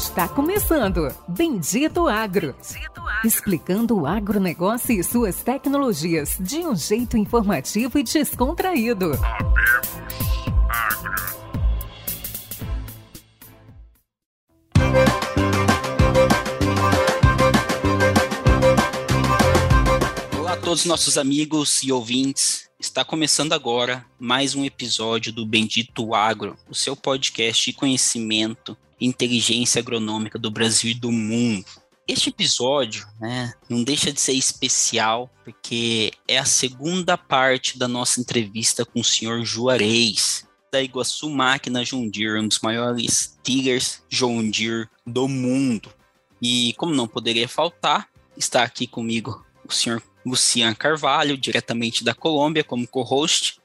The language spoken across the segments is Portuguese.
Está começando Bendito Agro. Bendito Agro. Explicando o agronegócio e suas tecnologias de um jeito informativo e descontraído. Olá a todos nossos amigos e ouvintes. Está começando agora mais um episódio do Bendito Agro, o seu podcast de conhecimento inteligência agronômica do Brasil e do mundo. Este episódio né, não deixa de ser especial, porque é a segunda parte da nossa entrevista com o senhor Juarez, da Iguaçu Máquina Deere, um dos maiores Tigers Deere do mundo. E como não poderia faltar, está aqui comigo o senhor Lucian Carvalho, diretamente da Colômbia, como co-host.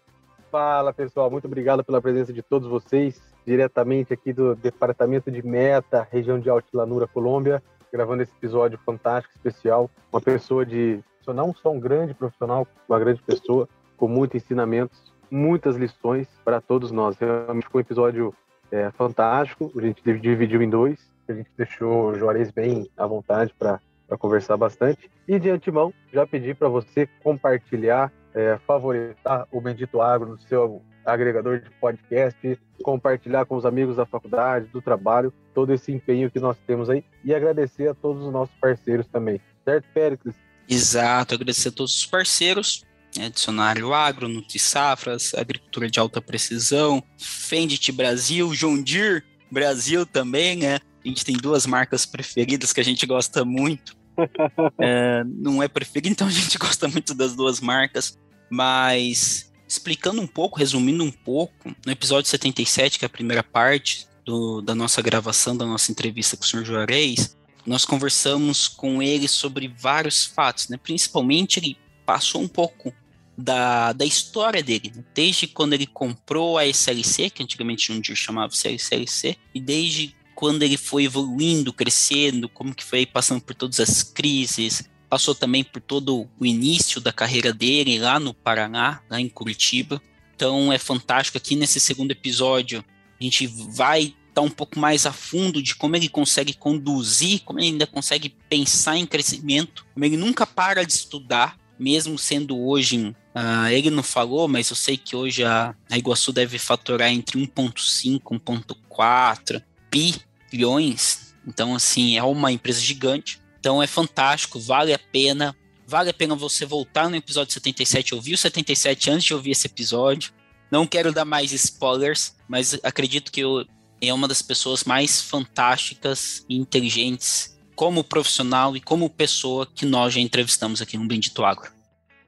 Fala pessoal, muito obrigado pela presença de todos vocês, diretamente aqui do departamento de Meta, região de Altilanura, Colômbia, gravando esse episódio fantástico, especial. Uma pessoa de. Não só um grande profissional, uma grande pessoa, com muitos ensinamentos, muitas lições para todos nós. Realmente foi um episódio é, fantástico, a gente dividiu em dois, a gente deixou o Juarez bem à vontade para para conversar bastante. E de antemão, já pedi para você compartilhar, é, favoritar o Bendito Agro no seu agregador de podcast, compartilhar com os amigos da faculdade, do trabalho, todo esse empenho que nós temos aí e agradecer a todos os nossos parceiros também. Certo, Péricles? Exato, agradecer a todos os parceiros, né, Dicionário Agro, Nutri-Safras, Agricultura de Alta Precisão, Fendit Brasil, John Deere Brasil também, né? A gente tem duas marcas preferidas que a gente gosta muito. é, não é preferido, então a gente gosta muito das duas marcas. Mas explicando um pouco, resumindo um pouco, no episódio 77, que é a primeira parte do, da nossa gravação, da nossa entrevista com o Sr. Juarez, nós conversamos com ele sobre vários fatos, né? Principalmente ele passou um pouco da, da história dele, né? desde quando ele comprou a SLC, que antigamente um dia chamava SLC, e desde quando ele foi evoluindo, crescendo, como que foi passando por todas as crises, passou também por todo o início da carreira dele lá no Paraná, lá em Curitiba. Então é fantástico aqui nesse segundo episódio, a gente vai estar tá um pouco mais a fundo de como ele consegue conduzir, como ele ainda consegue pensar em crescimento, como ele nunca para de estudar, mesmo sendo hoje, uh, ele não falou, mas eu sei que hoje a, a Iguaçu deve faturar entre 1.5 e 1.4 bilhões. Então, assim, é uma empresa gigante. Então, é fantástico, vale a pena. Vale a pena você voltar no episódio 77, ouvir o 77 antes de ouvir esse episódio. Não quero dar mais spoilers, mas acredito que eu, é uma das pessoas mais fantásticas e inteligentes como profissional e como pessoa que nós já entrevistamos aqui no Bendito Agro.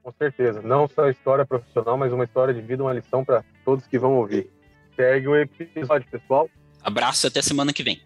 Com certeza. Não só história profissional, mas uma história de vida, uma lição para todos que vão ouvir. Segue o episódio, pessoal. Abraço e até semana que vem.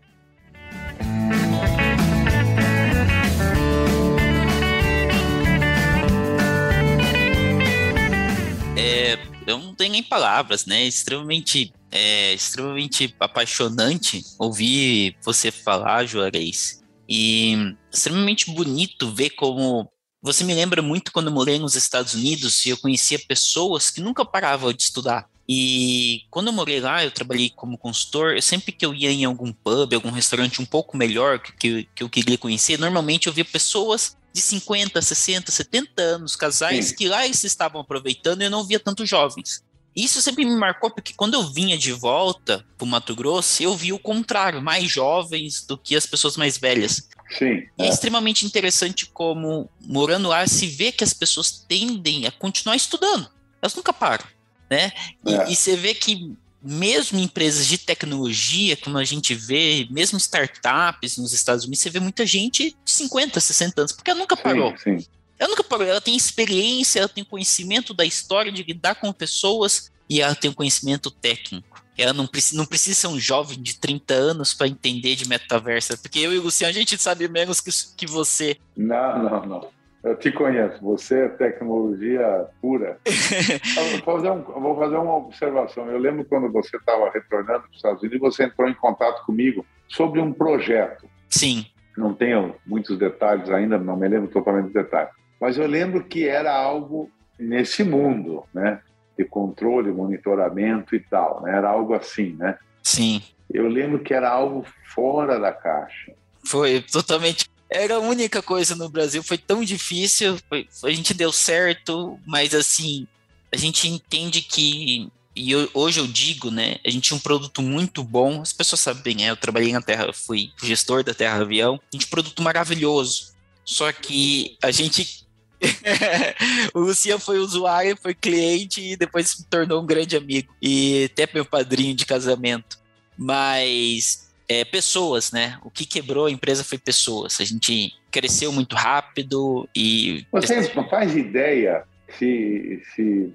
Eu não tenho nem palavras, né? Extremamente, é, extremamente apaixonante ouvir você falar, Juarez. E extremamente bonito ver como você me lembra muito quando eu morei nos Estados Unidos e eu conhecia pessoas que nunca paravam de estudar. E quando eu morei lá, eu trabalhei como consultor. Eu, sempre que eu ia em algum pub, algum restaurante um pouco melhor que, que eu queria conhecer, normalmente eu via pessoas de 50, 60, 70 anos, casais Sim. que lá eles estavam aproveitando e eu não via tanto jovens. Isso sempre me marcou porque quando eu vinha de volta para o Mato Grosso, eu vi o contrário, mais jovens do que as pessoas mais velhas. Sim. É. é extremamente interessante como, morando lá, se vê que as pessoas tendem a continuar estudando. Elas nunca param né? E, é. e você vê que mesmo empresas de tecnologia, como a gente vê, mesmo startups nos Estados Unidos, você vê muita gente de 50, 60 anos, porque ela nunca parou. Sim, sim. Ela nunca parou, ela tem experiência, ela tem conhecimento da história, de lidar com pessoas, e ela tem um conhecimento técnico. Ela não precisa, não precisa ser um jovem de 30 anos para entender de metaverso, porque eu e o Luciano, a gente sabe menos que, que você. Não, não, não. Eu te conheço, você é tecnologia pura. vou, fazer um, vou fazer uma observação. Eu lembro quando você estava retornando para os Estados Unidos, você entrou em contato comigo sobre um projeto. Sim. Não tenho muitos detalhes ainda, não me lembro totalmente dos detalhes. Mas eu lembro que era algo nesse mundo, né? De controle, monitoramento e tal, né? Era algo assim, né? Sim. Eu lembro que era algo fora da caixa. Foi totalmente. Era a única coisa no Brasil, foi tão difícil, foi, a gente deu certo, mas assim, a gente entende que e eu, hoje eu digo, né, a gente tinha um produto muito bom, as pessoas sabem, né, eu trabalhei na Terra, fui gestor da Terra Avião, a gente um produto maravilhoso, só que a gente o Luciano foi usuário, foi cliente e depois se tornou um grande amigo e até meu padrinho de casamento. Mas é, pessoas, né? O que quebrou a empresa foi pessoas. A gente cresceu muito rápido e. Você faz ideia se, se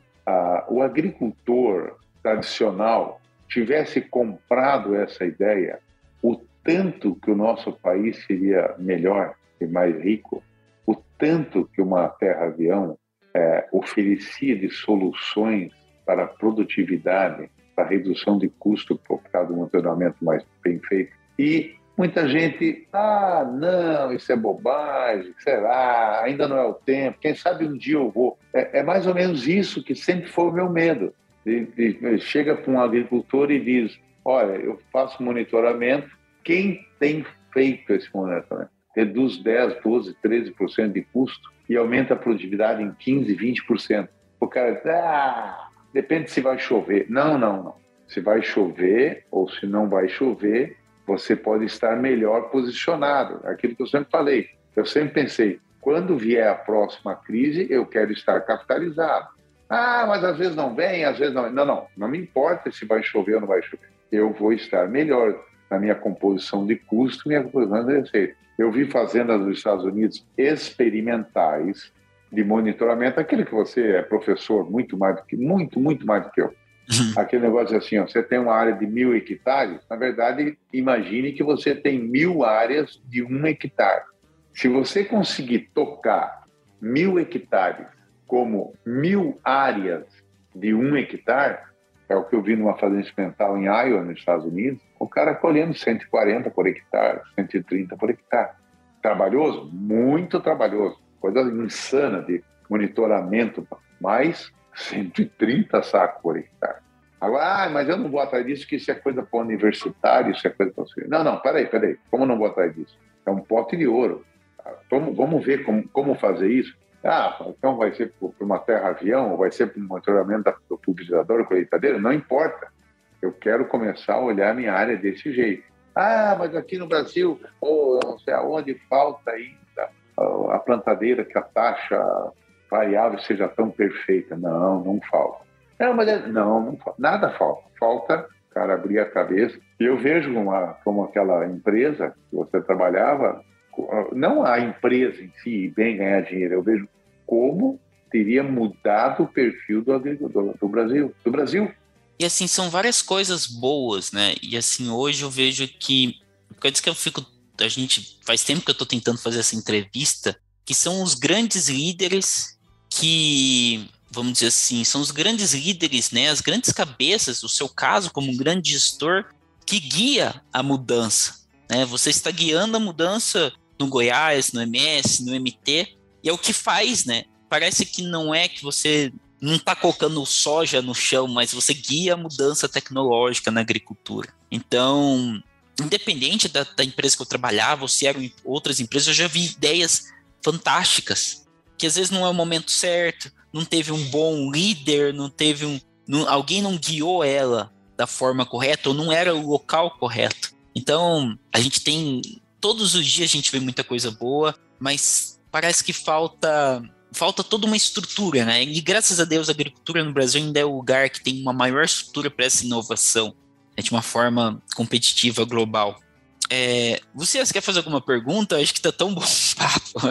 o agricultor tradicional tivesse comprado essa ideia, o tanto que o nosso país seria melhor e mais rico, o tanto que uma terra-avião é, oferecia de soluções para a produtividade, para a redução de custo por causa do monitoramento mais bem feito. E muita gente, ah, não, isso é bobagem, será, ainda não é o tempo, quem sabe um dia eu vou. É, é mais ou menos isso que sempre foi o meu medo. De, de, chega para um agricultor e diz, olha, eu faço monitoramento, quem tem feito esse monitoramento? Reduz 10, 12, 13% de custo e aumenta a produtividade em 15, 20%. O cara diz, ah, depende se vai chover. Não, não, não. Se vai chover ou se não vai chover, você pode estar melhor posicionado. Aquilo que eu sempre falei. Eu sempre pensei, quando vier a próxima crise, eu quero estar capitalizado. Ah, mas às vezes não vem, às vezes não. Não, não, não me importa se vai chover ou não vai chover. Eu vou estar melhor na minha composição de custo, minha composição de receita. Eu vi fazendas dos Estados Unidos experimentais de monitoramento, aquele que você é professor muito mais do que muito, muito mais do que eu. Uhum. Aquele negócio assim, ó, você tem uma área de mil hectares, na verdade, imagine que você tem mil áreas de um hectare. Se você conseguir tocar mil hectares como mil áreas de um hectare, é o que eu vi numa fazenda experimental em Iowa, nos Estados Unidos, o cara colhendo 140 por hectare, 130 por hectare. Trabalhoso? Muito trabalhoso. Coisa insana de monitoramento, mas 130 sacos hectare. Agora, ah, mas eu não vou atrás disso, que isso é coisa para universitário, isso é coisa para. Não, não, peraí, peraí. Como não vou atrás disso? É um pote de ouro. Vamos, vamos ver como, como fazer isso. Ah, então vai ser para uma terra-avião, vai ser para um monitoramento do pulverizador, colheitadeira? Não importa. Eu quero começar a olhar minha área desse jeito. Ah, mas aqui no Brasil, ou não sei aonde, falta ainda a plantadeira que a taxa variável seja tão perfeita. Não, não falta. Não, mas é, não, não nada falta. Falta cara abrir a cabeça. Eu vejo uma, como aquela empresa que você trabalhava, não a empresa em si, bem ganhar dinheiro, eu vejo como teria mudado o perfil do agricultor do Brasil, do Brasil. E assim, são várias coisas boas, né? E assim, hoje eu vejo que, coisas que eu fico, a gente, faz tempo que eu estou tentando fazer essa entrevista, que são os grandes líderes que, vamos dizer assim, são os grandes líderes, né, as grandes cabeças, o seu caso como um grande gestor, que guia a mudança. Né? Você está guiando a mudança no Goiás, no MS, no MT, e é o que faz, né? Parece que não é que você não está colocando soja no chão, mas você guia a mudança tecnológica na agricultura. Então, independente da, da empresa que eu trabalhava, ou se eram outras empresas, eu já vi ideias fantásticas que às vezes não é o momento certo, não teve um bom líder, não teve um. Não, alguém não guiou ela da forma correta, ou não era o local correto. Então, a gente tem. Todos os dias a gente vê muita coisa boa, mas parece que falta. Falta toda uma estrutura, né? E graças a Deus a agricultura no Brasil ainda é o lugar que tem uma maior estrutura para essa inovação, né? de uma forma competitiva global. É, você quer fazer alguma pergunta? Acho que tá tão bom o papo.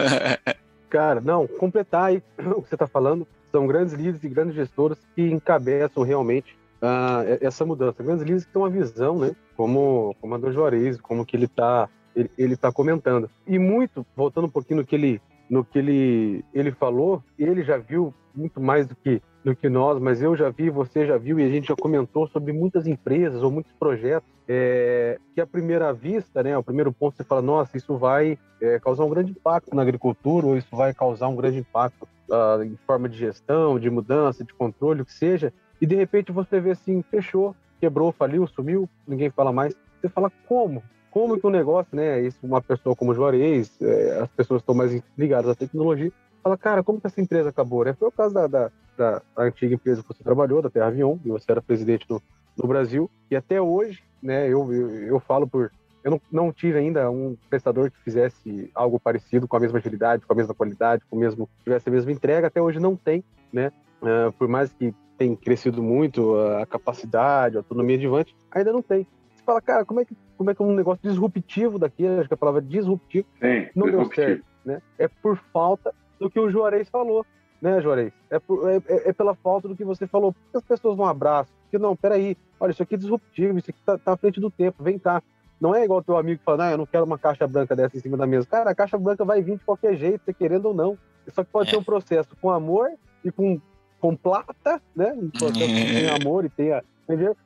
Cara, não, completar aí o que você está falando, são grandes líderes e grandes gestoras que encabeçam realmente uh, essa mudança. Grandes líderes que têm uma visão, né? Como, a do Juarez, como que ele está ele, ele tá comentando. E muito, voltando um pouquinho no que ele, no que ele, ele falou, ele já viu muito mais do que do que nós, mas eu já vi, você já viu e a gente já comentou sobre muitas empresas ou muitos projetos é, que à primeira vista, né, o primeiro ponto você fala, nossa, isso vai é, causar um grande impacto na agricultura ou isso vai causar um grande impacto uh, em forma de gestão, de mudança, de controle, o que seja, e de repente você vê assim, fechou, quebrou, faliu, sumiu, ninguém fala mais. Você fala, como? Como que o um negócio, né? Isso, uma pessoa como o Juarez, é, as pessoas estão mais ligadas à tecnologia, fala, cara, como que essa empresa acabou? Né? Foi o caso da, da, da, antiga empresa que você trabalhou, da Terra Avion, e você era presidente no, no Brasil, e até hoje, né, eu, eu, eu falo por. Eu não, não tive ainda um prestador que fizesse algo parecido, com a mesma agilidade, com a mesma qualidade, com o mesmo, tivesse a mesma entrega, até hoje não tem, né? Uh, por mais que tenha crescido muito a capacidade, a autonomia de Vante, ainda não tem. Você fala, cara, como é que, como é que um negócio disruptivo daqui, acho que a palavra disruptivo, Sim, não deu certo, né? É por falta do que o Juarez falou, né, Juarez? É, por, é, é, é, pela falta do que você falou. Por que as pessoas vão abraço? Porque, não, peraí, olha, isso aqui é disruptivo, isso aqui tá, tá à frente do tempo, vem cá. Não é igual teu amigo que fala, não, eu não quero uma caixa branca dessa em cima da mesa. Cara, a caixa branca vai vir de qualquer jeito, você querendo ou não. Só que pode é. ser um processo com amor e com, com plata, né? Um processo que tem amor e tenha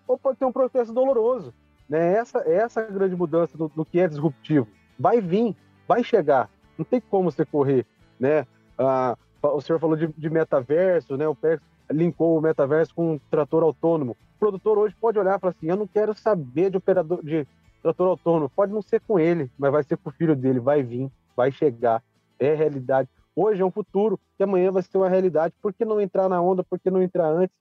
ou pode ter um processo doloroso. Né? Essa, essa é a grande mudança do, do que é disruptivo. Vai vir, vai chegar. Não tem como você correr, né? Ah, o senhor falou de, de metaverso, né? O PEX linkou o metaverso com um trator autônomo. O produtor hoje pode olhar e falar assim: eu não quero saber de operador de trator autônomo. Pode não ser com ele, mas vai ser com o filho dele, vai vir, vai chegar. É realidade. Hoje é um futuro, que amanhã vai ser uma realidade. Por que não entrar na onda? Por que não entrar antes?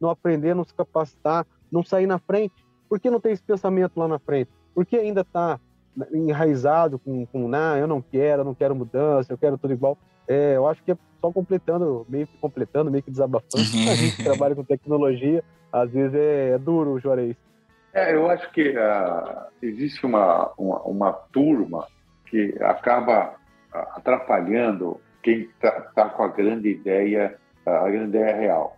Não aprender, não se capacitar, não sair na frente? Por que não tem esse pensamento lá na frente? Por que ainda está enraizado com, com não, eu não quero, eu não quero mudança, eu quero tudo igual? É, eu acho que é só completando, meio que completando, meio que desabafando. a gente que trabalha com tecnologia, às vezes é, é duro, Juarez. É, eu acho que uh, existe uma, uma, uma, turma que acaba ah, atrapalhando quem está tá com a grande ideia, a grande ideia real.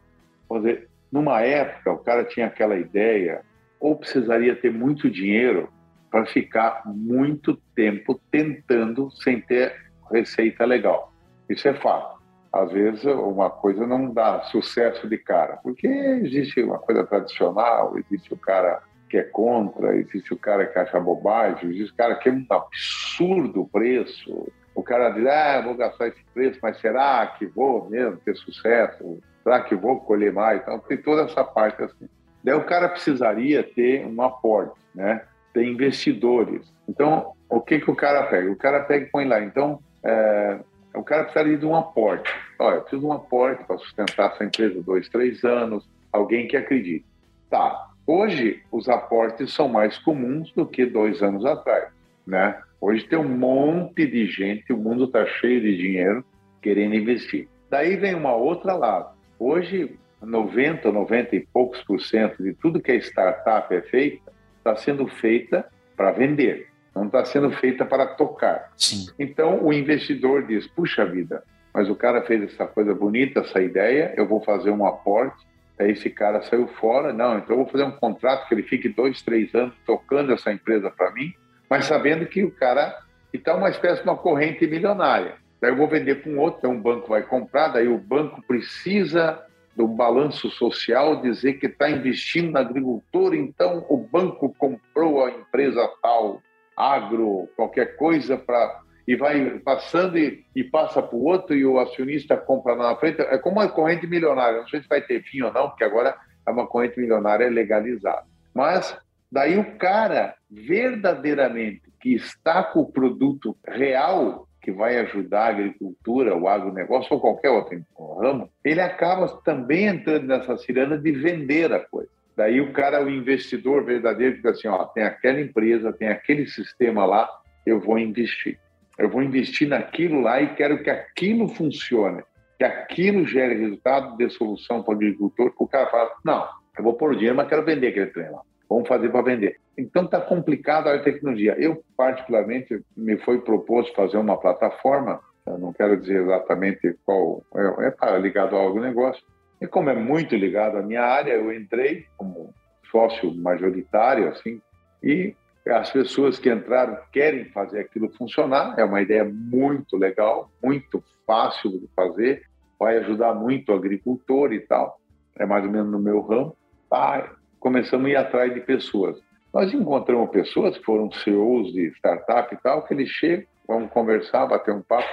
Vamos dizer, numa época, o cara tinha aquela ideia, ou precisaria ter muito dinheiro para ficar muito tempo tentando sem ter receita legal. Isso é fato. Às vezes uma coisa não dá sucesso de cara, porque existe uma coisa tradicional, existe o cara que é contra, existe o cara que acha bobagem, existe o cara que é um absurdo preço. O cara diz, ah, vou gastar esse preço, mas será que vou mesmo ter sucesso? Será que vou colher mais? Então tem toda essa parte assim. Daí o cara precisaria ter um aporte, né? Ter investidores. Então, o que que o cara pega? O cara pega e põe lá. Então, é, o cara precisaria de um aporte. Olha, eu preciso de um aporte para sustentar essa empresa dois, três anos, alguém que acredite. Tá, hoje os aportes são mais comuns do que dois anos atrás, né? Hoje tem um monte de gente, o mundo está cheio de dinheiro querendo investir. Daí vem uma outra lado. Hoje, 90, 90 e poucos por cento de tudo que é startup é feita, está sendo feita para vender não está sendo feita para tocar. Sim. Então o investidor diz: puxa vida, mas o cara fez essa coisa bonita, essa ideia, eu vou fazer um aporte. Aí esse cara saiu fora, não, então eu vou fazer um contrato que ele fique dois, três anos tocando essa empresa para mim, mas sabendo que o cara está uma espécie de uma corrente milionária. Daí eu vou vender para um outro, então um banco vai comprar, daí o banco precisa do balanço social dizer que está investindo na agricultura, então o banco comprou a empresa tal agro, qualquer coisa para e vai passando e, e passa para o outro e o acionista compra lá na frente. É como uma corrente milionária. Não sei se vai ter fim ou não, porque agora é uma corrente milionária legalizada. Mas daí o cara verdadeiramente que está com o produto real que vai ajudar a agricultura, o agronegócio ou qualquer outro ramo, ele acaba também entrando nessa ciranda de vender a coisa. Daí o cara, o investidor verdadeiro, fica assim: ó, tem aquela empresa, tem aquele sistema lá, eu vou investir. Eu vou investir naquilo lá e quero que aquilo funcione, que aquilo gere resultado, dê solução para o agricultor. O cara fala: não, eu vou pôr o dinheiro, mas quero vender aquele trem lá. Vamos fazer para vender. Então está complicado a tecnologia. Eu, particularmente, me foi proposto fazer uma plataforma, eu não quero dizer exatamente qual, é, é ligado ao agronegócio, e como é muito ligado à minha área, eu entrei como sócio majoritário, assim, e as pessoas que entraram querem fazer aquilo funcionar. É uma ideia muito legal, muito fácil de fazer, vai ajudar muito o agricultor e tal. É mais ou menos no meu ramo. Tá, começamos a ir atrás de pessoas. Nós encontramos pessoas que foram CEOs de startup e tal, que eles chegam, vamos conversar, bater um papo.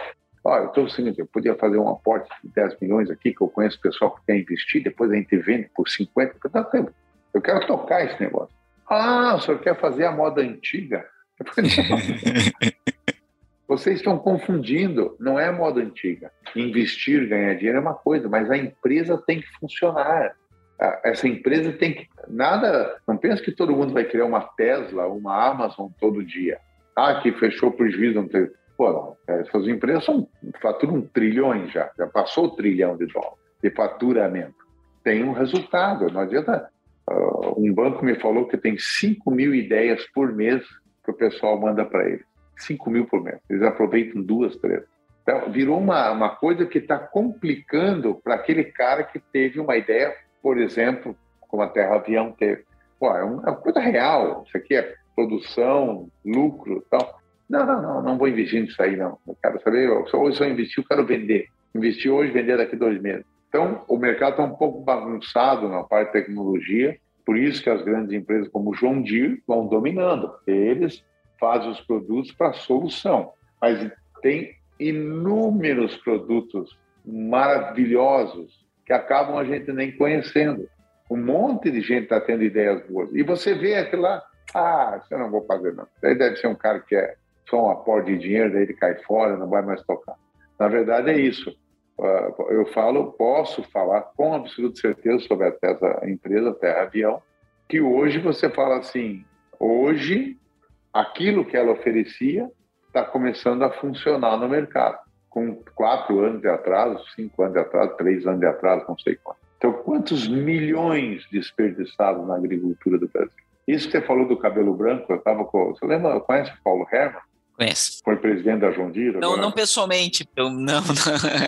Olha, eu estou o seguinte, eu podia fazer um aporte de 10 milhões aqui, que eu conheço pessoal que quer investir, depois a gente vende por 50. Eu, eu quero tocar esse negócio. Ah, o senhor quer fazer a moda antiga? Vocês estão confundindo, não é moda antiga. Investir, ganhar dinheiro é uma coisa, mas a empresa tem que funcionar. Essa empresa tem que. Nada. Não pensa que todo mundo vai criar uma Tesla, uma Amazon todo dia. Ah, que fechou prejuízo. Não teve. Pô. Essas empresas são, faturam trilhões já. Já passou o trilhão de dólares de faturamento. Tem um resultado. Não adianta. Uh, um banco me falou que tem 5 mil ideias por mês que o pessoal manda para eles. 5 mil por mês. Eles aproveitam duas, três. Então, virou uma, uma coisa que está complicando para aquele cara que teve uma ideia, por exemplo, como a Terra Avião teve. Pô, é, uma, coisa real. Isso aqui é produção, lucro tal. Não, não, não, não vou investir nisso aí, não. Eu quero saber, hoje só investir, eu quero vender. Investir hoje, vender daqui dois meses. Então, o mercado está um pouco bagunçado na parte de tecnologia, por isso que as grandes empresas como John Deere vão dominando. Eles fazem os produtos para solução, mas tem inúmeros produtos maravilhosos que acabam a gente nem conhecendo. Um monte de gente está tendo ideias boas. E você vê aquilo lá, ah, isso eu não vou fazer não. Aí deve ser um cara que é só um aporte de dinheiro, daí ele cai fora, não vai mais tocar. Na verdade é isso. Ah, eu falo, posso falar com absoluta certeza sobre essa empresa Terra Avião, que hoje você fala assim, hoje aquilo que ela oferecia está começando a funcionar no mercado. Com quatro anos de atraso, cinco anos de atraso, três anos de atraso, não sei quanto. Então, quantos milhões desperdiçados na agricultura do Brasil? Isso que você falou do cabelo branco, eu estava com. Você lembra, conhece o Paulo Herman? Conheço. Foi presidente da Jondira? Não, não pessoalmente, eu, não, não.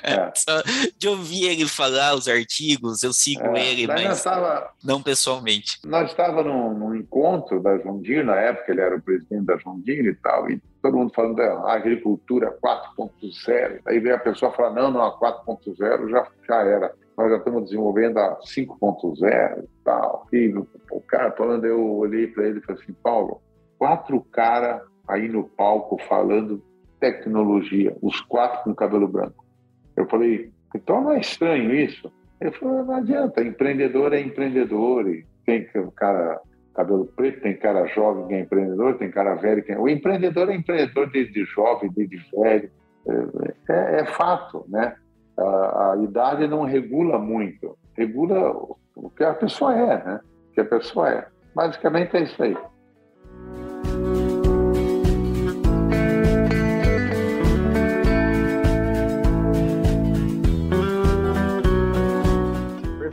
É. Só de ouvir ele falar os artigos, eu sigo é. ele, mas tava, não pessoalmente. Nós estávamos num, num, encontro da Jondira, na época ele era o presidente da Jondira e tal, e todo mundo falando da agricultura 4.0. Aí veio a pessoa falar, não, não, a 4.0 já, já era. Nós já estamos desenvolvendo a 5.0 e tal. E o cara falando, eu olhei para ele e falei assim, Paulo, quatro caras aí no palco falando tecnologia, os quatro com cabelo branco. Eu falei, então não é estranho isso? Ele falou, não adianta, empreendedor é empreendedor, e tem cara cabelo preto, tem cara jovem que é empreendedor, tem cara velho que é... O empreendedor é empreendedor desde jovem, desde velho, é, é, é fato, né? A, a, idade não regula muito, regula o que a pessoa é, né? O que a pessoa é. Basicamente é isso aí.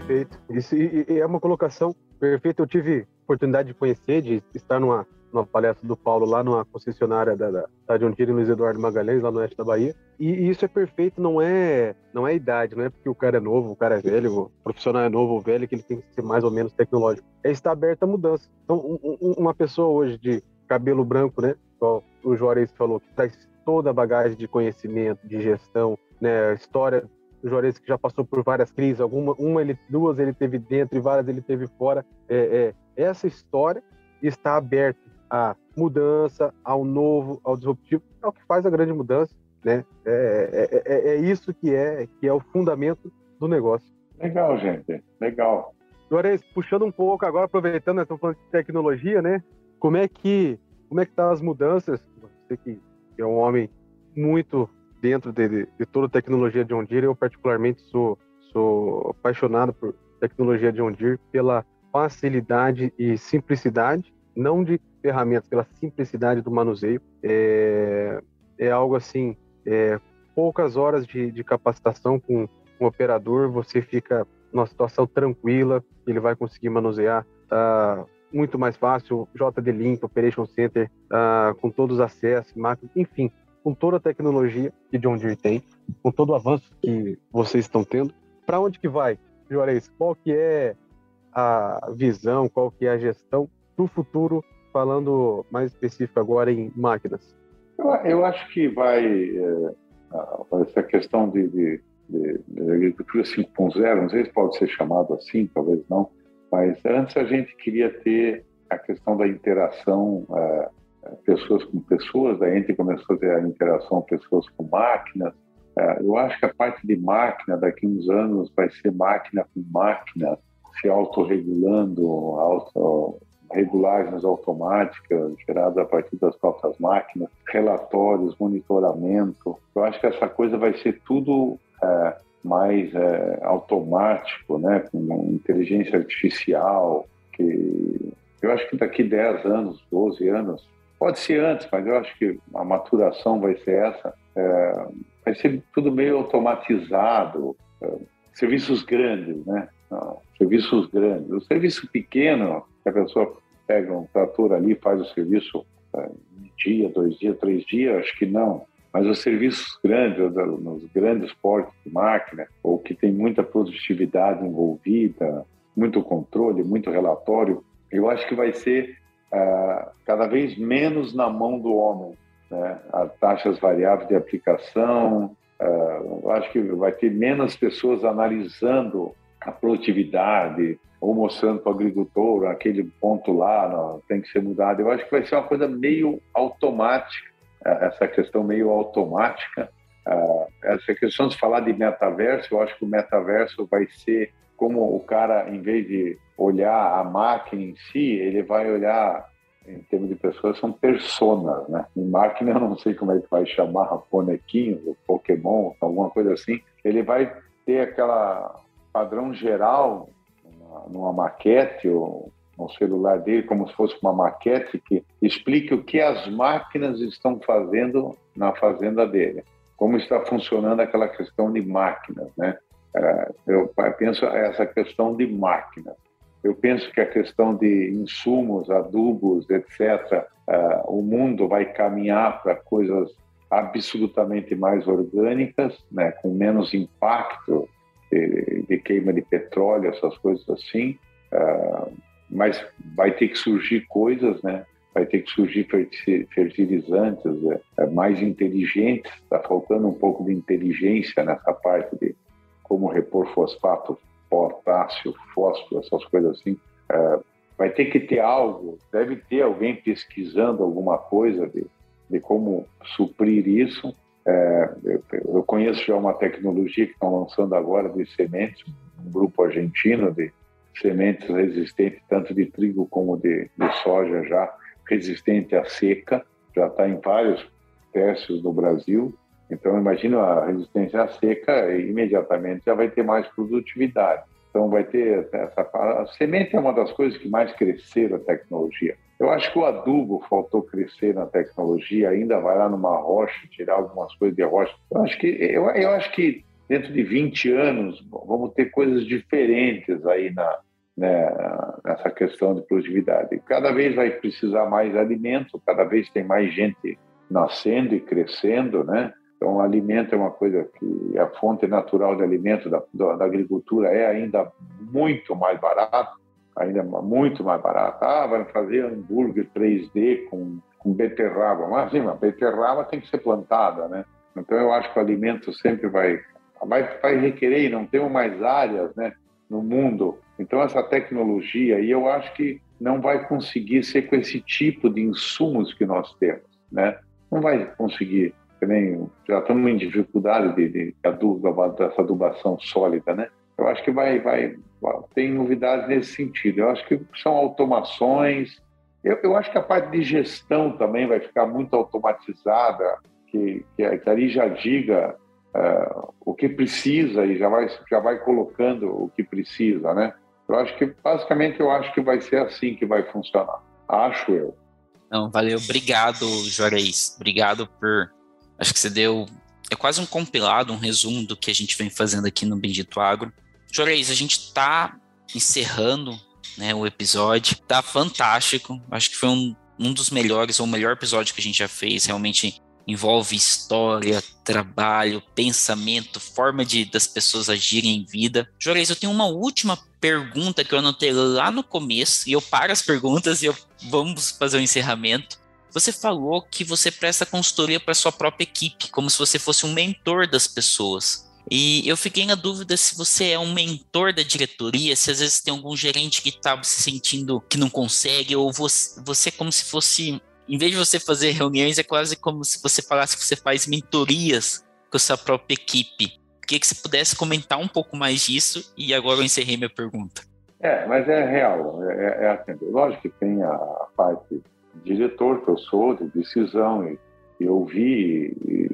Perfeito. Isso é uma colocação perfeita. Eu tive oportunidade de conhecer, de estar numa, numa palestra do Paulo lá numa concessionária da, da, da John Deere, Luiz Eduardo Magalhães, lá no oeste da Bahia. E, e, isso é perfeito, não é não é idade, não é porque o cara é novo, o cara é velho, o profissional é novo ou velho, que ele tem que ser mais ou menos tecnológico. É estar aberto à mudança. Então, um, um, uma pessoa hoje de cabelo branco, né, igual o Juarez falou, que traz toda a bagagem de conhecimento, de gestão, né, história o Juarez que já passou por várias crises, alguma, uma ele, duas ele teve dentro e várias ele teve fora. É, é, essa história está aberta à mudança, ao novo, ao disruptivo, é o que faz a grande mudança, né? É, é, é, é isso que é que é o fundamento do negócio. Legal, gente, legal. Juarez, puxando um pouco agora, aproveitando, estamos falando de tecnologia, né? Como é que como é que tá as mudanças? Você que é um homem muito dentro de, de toda a tecnologia de Deere, eu particularmente sou, sou apaixonado por tecnologia de Deere pela facilidade e simplicidade, não de ferramentas, pela simplicidade do manuseio. É, é algo assim, é, poucas horas de, de capacitação com um operador, você fica numa situação tranquila, ele vai conseguir manusear tá muito mais fácil, JD Link, Operation Center, tá com todos os acessos, máquinas, enfim, com toda a tecnologia que John Deere tem, com todo o avanço que vocês estão tendo, para onde que vai, Juarez? Qual que é a visão, qual que é a gestão do futuro, falando mais específico agora em máquinas? Eu, acho que vai é, essa questão de, de, de, de agricultura 5.0, não sei se pode ser chamado assim, talvez não, mas antes a gente queria ter a questão da interação é, pessoas com pessoas, a gente começou a ter a interação pessoas com máquinas. É, eu acho que a parte de máquina, daqui a uns anos, vai ser máquina com máquina, se autorregulando, auto, regulagens automáticas geradas a partir das próprias máquinas, relatórios, monitoramento. Eu acho que essa coisa vai ser tudo é, mais é, automático, né, com inteligência artificial, que eu acho que daqui 10 anos, 12 anos, pode ser antes, mas eu acho que a maturação vai ser essa, é, vai ser tudo meio automatizado, é, serviços grandes, né? Não, serviços grandes. O serviço pequeno, a pessoa pega um trator ali, faz o serviço é, um dia, dois dias, três dias, acho que não. Mas os serviços grandes, nos grandes portos de máquina, ou que tem muita produtividade envolvida, muito controle, muito relatório, eu acho que vai ser uh, cada vez menos na mão do homem. Né? As taxas variáveis de aplicação, eu acho que vai ter menos pessoas analisando a produtividade, ou mostrando para o agricultor aquele ponto lá não, tem que ser mudado. Eu acho que vai ser uma coisa meio automática, é, essa questão meio automática. É, essa questão de falar de metaverso, eu acho que o metaverso vai ser como o cara, em vez de olhar a máquina em si, ele vai olhar, em termos de pessoas, são personas, né? Em máquina, eu não sei como é que vai chamar, bonequinhos, Pokémon, alguma coisa assim. Ele vai ter aquela padrão geral numa, numa maquete ou no celular dele como se fosse uma maquete que explique o que as máquinas estão fazendo na fazenda dele, como está funcionando aquela questão de máquinas, né? É, eu penso essa questão de máquinas. Eu penso que a questão de insumos, adubos, etc., é, o mundo vai caminhar para coisas absolutamente mais orgânicas, né, com menos impacto de, de queima de petróleo, essas coisas assim. Uh, mas vai ter que surgir coisas, né? Vai ter que surgir fertilizantes é, mais inteligentes. Está faltando um pouco de inteligência nessa parte de como repor fosfato, potássio, fósforo, essas coisas assim. Uh, vai ter que ter algo, deve ter alguém pesquisando alguma coisa de, de como suprir isso é, eu conheço já uma tecnologia que estão lançando agora de sementes, um grupo argentino de sementes resistentes tanto de trigo como de, de soja já resistente à seca, já está em vários testes no Brasil. Então, imagina a resistência à seca, imediatamente já vai ter mais produtividade. Então, vai ter essa. A semente é uma das coisas que mais cresceram a tecnologia. Eu acho que o adubo faltou crescer na tecnologia, ainda vai lá numa rocha, tirar algumas coisas de rocha. Eu acho que, eu, eu acho que dentro de 20 anos vamos ter coisas diferentes aí na, né, nessa questão de produtividade. Cada vez vai precisar mais alimento, cada vez tem mais gente nascendo e crescendo, né? Então, alimento é uma coisa que a fonte natural de alimento da, da agricultura é ainda muito mais barato ainda muito mais barato. Ah, vai fazer hambúrguer 3D com, com beterraba. Mas, sim, a beterraba tem que ser plantada, né? Então, eu acho que o alimento sempre vai, vai, vai requerer, e não temos mais áreas né, no mundo. Então, essa tecnologia, e eu acho que não vai conseguir ser com esse tipo de insumos que nós temos, né? Não vai conseguir, nem já estamos em dificuldade de, de, de dessa adubação sólida, né? Eu acho que vai, vai, tem novidades nesse sentido. Eu acho que são automações. Eu, eu acho que a parte de gestão também vai ficar muito automatizada, que, que, que ali já diga uh, o que precisa e já vai, já vai colocando o que precisa, né? Eu acho que, basicamente, eu acho que vai ser assim que vai funcionar. Acho eu. Não, valeu. Obrigado, Juarez. Obrigado por... Acho que você deu... É quase um compilado, um resumo do que a gente vem fazendo aqui no Bendito Agro. Juarez, a gente está encerrando né, o episódio. Tá fantástico. Acho que foi um, um dos melhores, ou o melhor episódio que a gente já fez. Realmente envolve história, trabalho, pensamento, forma de das pessoas agirem em vida. Juarez, eu tenho uma última pergunta que eu anotei lá no começo, e eu paro as perguntas e eu, vamos fazer o um encerramento. Você falou que você presta consultoria para sua própria equipe, como se você fosse um mentor das pessoas. E eu fiquei na dúvida se você é um mentor da diretoria, se às vezes tem algum gerente que está se sentindo que não consegue, ou você, você é como se fosse, em vez de você fazer reuniões, é quase como se você falasse que você faz mentorias com a sua própria equipe. Queria que você pudesse comentar um pouco mais disso, e agora eu encerrei minha pergunta. É, mas é real. É, é assim, lógico que tem a parte diretor que eu sou, de decisão, e, e ouvir e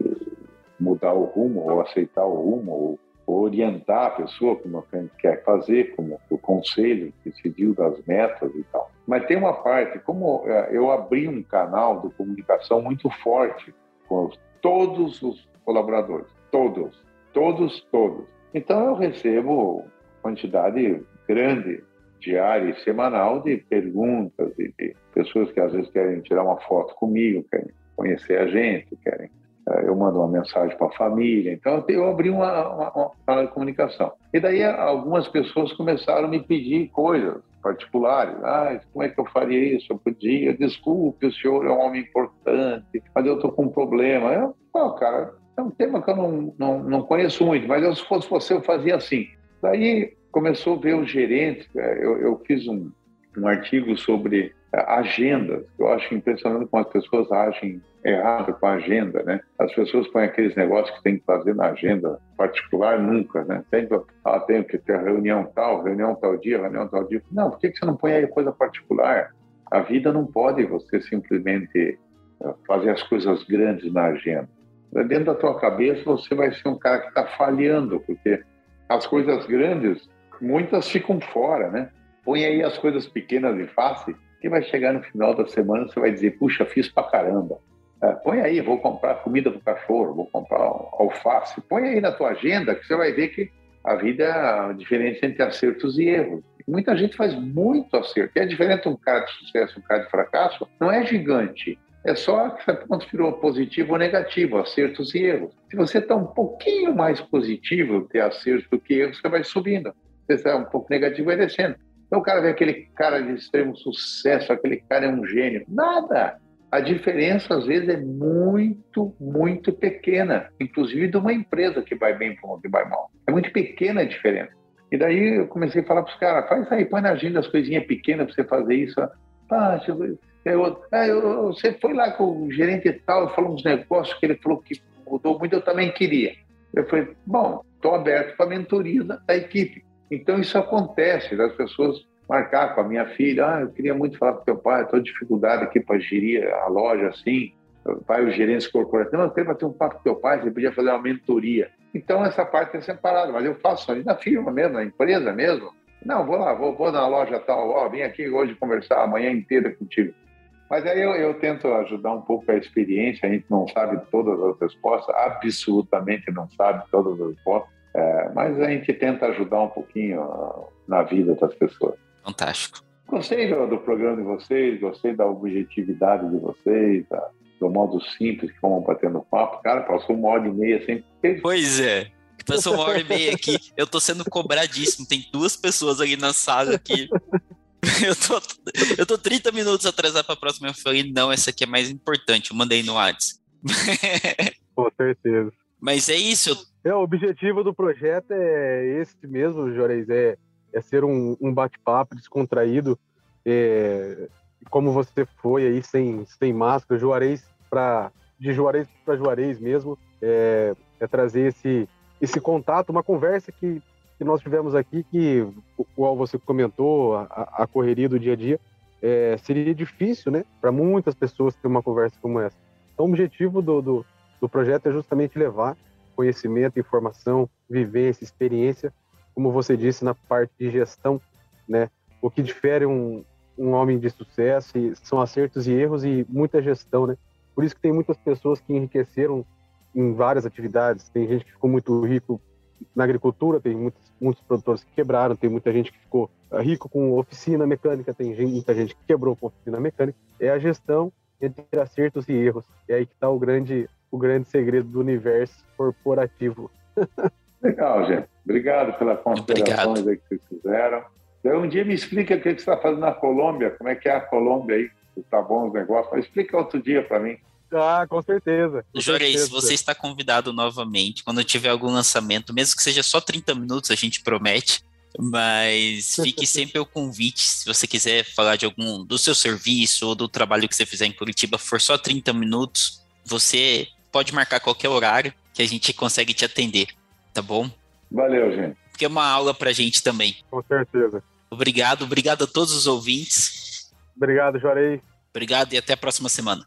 mudar o rumo, ou aceitar o rumo, ou, ou orientar a pessoa como a gente quer fazer, como o conselho decidiu das metas e tal. Mas tem uma parte, como é, eu abri um canal de comunicação muito forte com todos os colaboradores, todos, todos, todos. Então eu recebo quantidade grande diária e semanal de perguntas de, de pessoas que às vezes querem tirar uma foto comigo, querem conhecer a gente, querem eh, eu mando uma mensagem para a família. Então, eu abri uma, uma, uma, comunicação. E daí, algumas pessoas começaram a me pedir coisas particulares. Ah, como é que eu faria isso? Eu podia. Desculpe, o senhor é um homem importante, mas eu estou com um problema. Eu, oh, cara, é um tema que eu não, não, não conheço muito, mas eu, se fosse você, eu fazia assim. Daí, começou a ver os gerentes. É, eu, eu fiz um, um artigo sobre agendas. Eu acho impressionante como as pessoas agem errado com a agenda, né? As pessoas põem aqueles negócios que tem que fazer na agenda particular, nunca, né? Sempre, ah, tenho que ter reunião tal, reunião tal dia, reunião tal dia. Não, por que você não põe aí coisa particular? A vida não pode você simplesmente é, fazer as coisas grandes na agenda. Dentro da tua cabeça, você vai ser um cara que está falhando, porque as coisas grandes muitas ficam fora, né? Põe aí as coisas pequenas e fáceis, que vai chegar no final da semana você vai dizer, puxa, fiz pra caramba. É, põe aí, vou comprar comida pro cachorro, vou comprar alface. Põe aí na tua agenda que você vai ver que a vida é a diferença entre acertos e erros. Muita gente faz muito acerto. E a diferença entre um cara de sucesso e um cara de fracasso não é gigante. É só que ponto virou positivo ou negativo, acertos e erros. Se você está um pouquinho mais positivo ter acertos do que erros, você vai subindo você está um pouco negativo, vai descendo. Então o cara vê aquele cara de extremo sucesso, aquele cara é um gênio. Nada! A diferença, às vezes, é muito, muito pequena, inclusive de uma empresa que vai bem para uma que vai mal. É muito pequena a diferença. E daí eu comecei a falar para os caras, faz aí, põe na agenda as coisinhas pequenas para você fazer isso. Ah, ah, eu, você foi lá com o gerente tal, falou uns negócios que ele falou que mudou muito, eu também queria. Eu falei, bom, estou aberto para a mentoria da, da equipe. Então isso acontece, das pessoas marcar com a minha filha, ah, eu queria muito falar com teu pai, estou dificuldade aqui para gerir a loja assim, pai os gerentes corporativos, não, eu queria bater um papo com teu pai, você podia fazer uma mentoria. Então essa parte é separada, mas eu faço ali na firma mesmo, na empresa mesmo. Não, vou lá, vou, vou na loja tal, ó, vim aqui hoje conversar a manhã inteira contigo. Mas aí eu, eu, tento ajudar um pouco a experiência, a gente não sabe todas as respostas, absolutamente não sabe todas as respostas, é, mas a gente tenta ajudar um pouquinho na vida das pessoas. Fantástico. Gostei do, do programa de vocês, gostei da objetividade de vocês, da, do modo simples que vamos batendo papo. Cara, passou uma hora e meia sem. Pois é. Passou uma hora e meia aqui. Eu tô sendo cobradíssimo. Tem duas pessoas ali na sala aqui. Eu tô, eu tô 30 minutos atrasado para a próxima. Eu falei, não, essa aqui é mais importante. Eu mandei no WhatsApp. Com certeza. Mas é isso. É, o objetivo do projeto é esse mesmo, Juarez, é, é ser um, um bate-papo descontraído, é, como você foi aí, sem, sem máscara, Juarez pra, de Juarez para Juarez mesmo, é, é, trazer esse, esse contato, uma conversa que, que nós tivemos aqui, que, qual você comentou, a, a correria do dia a dia, é, seria difícil, né, para muitas pessoas ter uma conversa como essa. Então, o objetivo do, do do projeto é justamente levar conhecimento, informação, vivência, experiência, como você disse, na parte de gestão, né? O que difere um, um homem de sucesso são acertos e erros e muita gestão, né? Por isso que tem muitas pessoas que enriqueceram em várias atividades. Tem gente que ficou muito rico na agricultura, tem muitos, muitos produtores que quebraram, tem muita gente que ficou rico com oficina mecânica, tem gente, muita gente que quebrou com oficina mecânica. É a gestão entre acertos e erros. É aí que está o grande, o grande segredo do universo corporativo. Legal, gente. Obrigado pelas considerações aí que vocês fizeram. Um dia me explica o que você está fazendo na Colômbia, como é que é a Colômbia aí, se tá bom os negócios. Mas explica outro dia para mim. Ah, com certeza. Juarez, você está convidado novamente. Quando tiver algum lançamento, mesmo que seja só 30 minutos, a gente promete. Mas fique sempre o convite, se você quiser falar de algum do seu serviço ou do trabalho que você fizer em Curitiba, for só 30 minutos, você pode marcar qualquer horário que a gente consegue te atender, tá bom? Valeu, gente. Porque é uma aula pra gente também. Com certeza. Obrigado, obrigado a todos os ouvintes. Obrigado, Jorei. Obrigado e até a próxima semana.